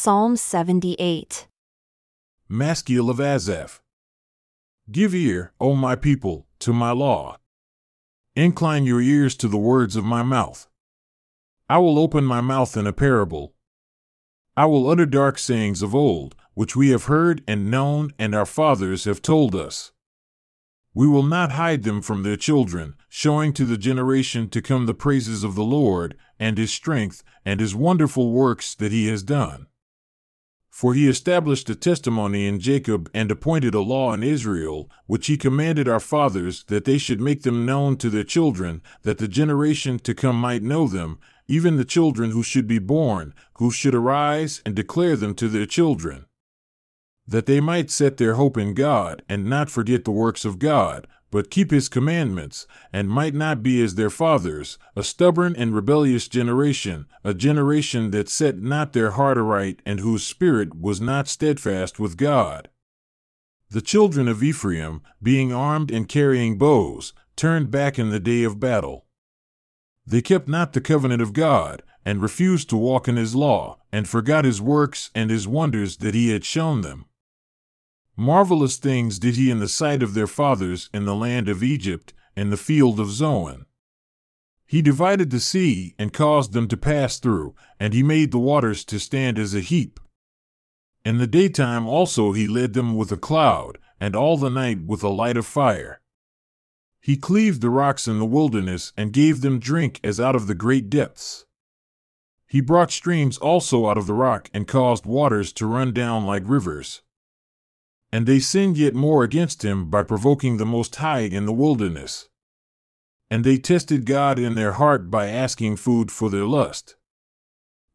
Psalm 78. Maskil of Asaph. Give ear, O my people, to my law. Incline your ears to the words of my mouth. I will open my mouth in a parable. I will utter dark sayings of old, which we have heard and known, and our fathers have told us. We will not hide them from their children, showing to the generation to come the praises of the Lord, and his strength, and his wonderful works that he has done. For he established a testimony in Jacob and appointed a law in Israel, which he commanded our fathers that they should make them known to their children, that the generation to come might know them, even the children who should be born, who should arise and declare them to their children. That they might set their hope in God, and not forget the works of God, but keep his commandments, and might not be as their fathers, a stubborn and rebellious generation, a generation that set not their heart aright, and whose spirit was not steadfast with God. The children of Ephraim, being armed and carrying bows, turned back in the day of battle. They kept not the covenant of God, and refused to walk in his law, and forgot his works and his wonders that he had shown them. Marvelous things did he in the sight of their fathers in the land of Egypt, in the field of Zoan. He divided the sea and caused them to pass through, and he made the waters to stand as a heap. In the daytime also he led them with a cloud, and all the night with a light of fire. He cleaved the rocks in the wilderness and gave them drink as out of the great depths. He brought streams also out of the rock and caused waters to run down like rivers. And they sinned yet more against him by provoking the Most High in the wilderness. And they tested God in their heart by asking food for their lust.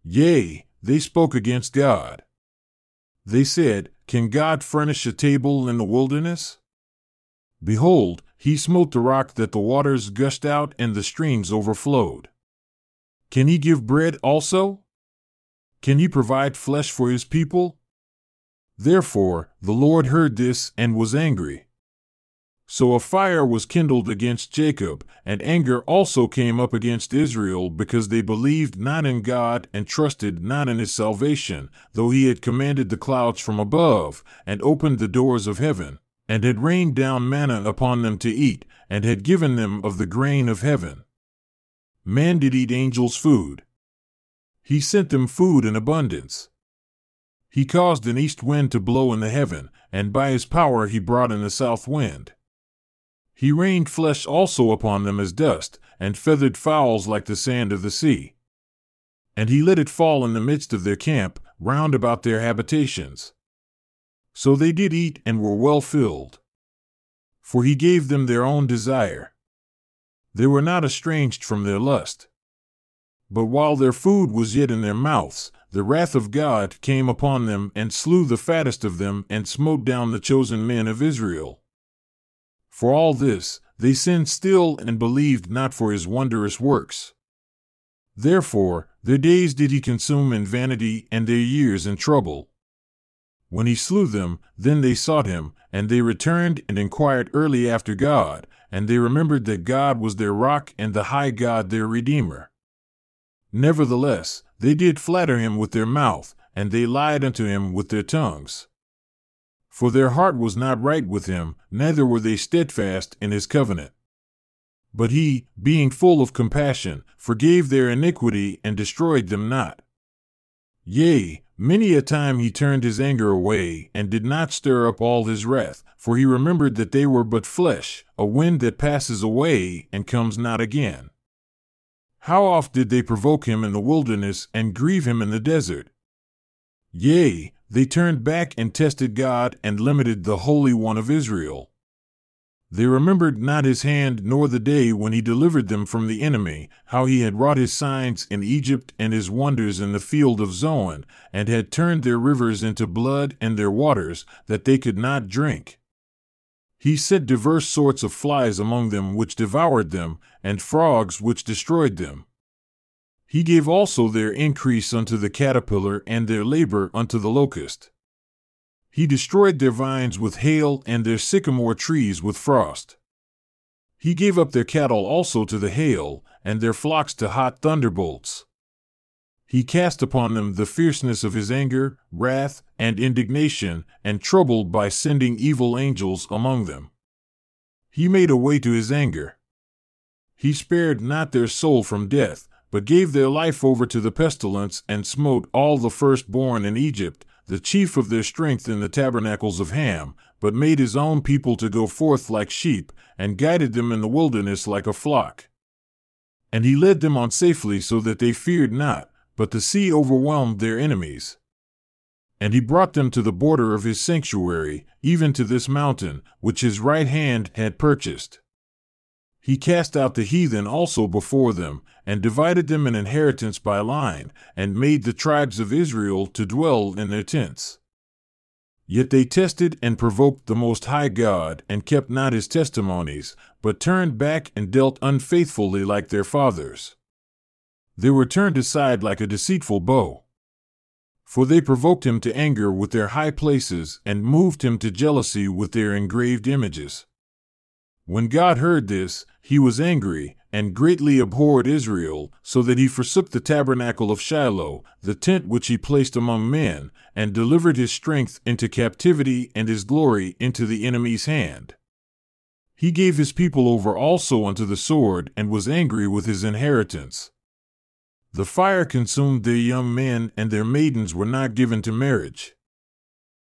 Yea, they spoke against God. They said, Can God furnish a table in the wilderness? Behold, he smote the rock that the waters gushed out and the streams overflowed. Can he give bread also? Can he provide flesh for his people? Therefore, the Lord heard this and was angry. So a fire was kindled against Jacob, and anger also came up against Israel because they believed not in God and trusted not in his salvation, though he had commanded the clouds from above, and opened the doors of heaven, and had rained down manna upon them to eat, and had given them of the grain of heaven. Man did eat angels' food. He sent them food in abundance. He caused an east wind to blow in the heaven, and by his power he brought in a south wind. He rained flesh also upon them as dust, and feathered fowls like the sand of the sea. And he let it fall in the midst of their camp, round about their habitations. So they did eat and were well filled. For he gave them their own desire. They were not estranged from their lust. But while their food was yet in their mouths, the wrath of God came upon them and slew the fattest of them and smote down the chosen men of Israel. For all this, they sinned still and believed not for his wondrous works. Therefore, their days did he consume in vanity and their years in trouble. When he slew them, then they sought him, and they returned and inquired early after God, and they remembered that God was their rock and the high God their Redeemer. Nevertheless, they did flatter him with their mouth, and they lied unto him with their tongues. For their heart was not right with him, neither were they steadfast in his covenant. But he, being full of compassion, forgave their iniquity and destroyed them not. Yea, many a time he turned his anger away, and did not stir up all his wrath, for he remembered that they were but flesh, a wind that passes away and comes not again. How oft did they provoke him in the wilderness and grieve him in the desert? Yea, they turned back and tested God and limited the Holy One of Israel. They remembered not his hand nor the day when he delivered them from the enemy, how he had wrought his signs in Egypt and his wonders in the field of Zoan, and had turned their rivers into blood and their waters, that they could not drink. He set diverse sorts of flies among them which devoured them, and frogs which destroyed them. He gave also their increase unto the caterpillar, and their labor unto the locust. He destroyed their vines with hail, and their sycamore trees with frost. He gave up their cattle also to the hail, and their flocks to hot thunderbolts. He cast upon them the fierceness of his anger, wrath, and indignation, and troubled by sending evil angels among them. He made a way to his anger. He spared not their soul from death, but gave their life over to the pestilence, and smote all the firstborn in Egypt, the chief of their strength in the tabernacles of Ham, but made his own people to go forth like sheep, and guided them in the wilderness like a flock. And he led them on safely so that they feared not, but the sea overwhelmed their enemies. And he brought them to the border of his sanctuary, even to this mountain, which his right hand had purchased. He cast out the heathen also before them, and divided them an inheritance by line, and made the tribes of Israel to dwell in their tents. Yet they tested and provoked the Most High God, and kept not his testimonies, but turned back and dealt unfaithfully like their fathers. They were turned aside like a deceitful bow. For they provoked him to anger with their high places, and moved him to jealousy with their engraved images. When God heard this, he was angry, and greatly abhorred Israel, so that he forsook the tabernacle of Shiloh, the tent which he placed among men, and delivered his strength into captivity and his glory into the enemy's hand. He gave his people over also unto the sword, and was angry with his inheritance. The fire consumed their young men, and their maidens were not given to marriage.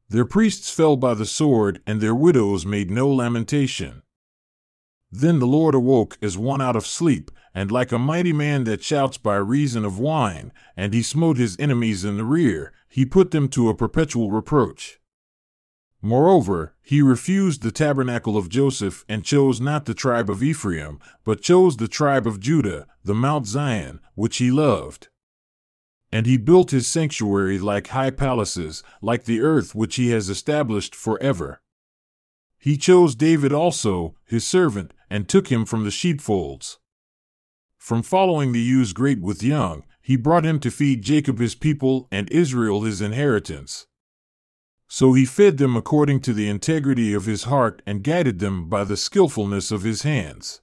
Their priests fell by the sword, and their widows made no lamentation. Then the Lord awoke as one out of sleep, and like a mighty man that shouts by reason of wine, and he smote his enemies in the rear, he put them to a perpetual reproach. Moreover, he refused the tabernacle of Joseph and chose not the tribe of Ephraim, but chose the tribe of Judah, the Mount Zion, which he loved. And he built his sanctuary like high palaces, like the earth which he has established forever. He chose David also, his servant, and took him from the sheepfolds. From following the ewes great with young, he brought him to feed Jacob his people and Israel his inheritance. So he fed them according to the integrity of his heart and guided them by the skillfulness of his hands.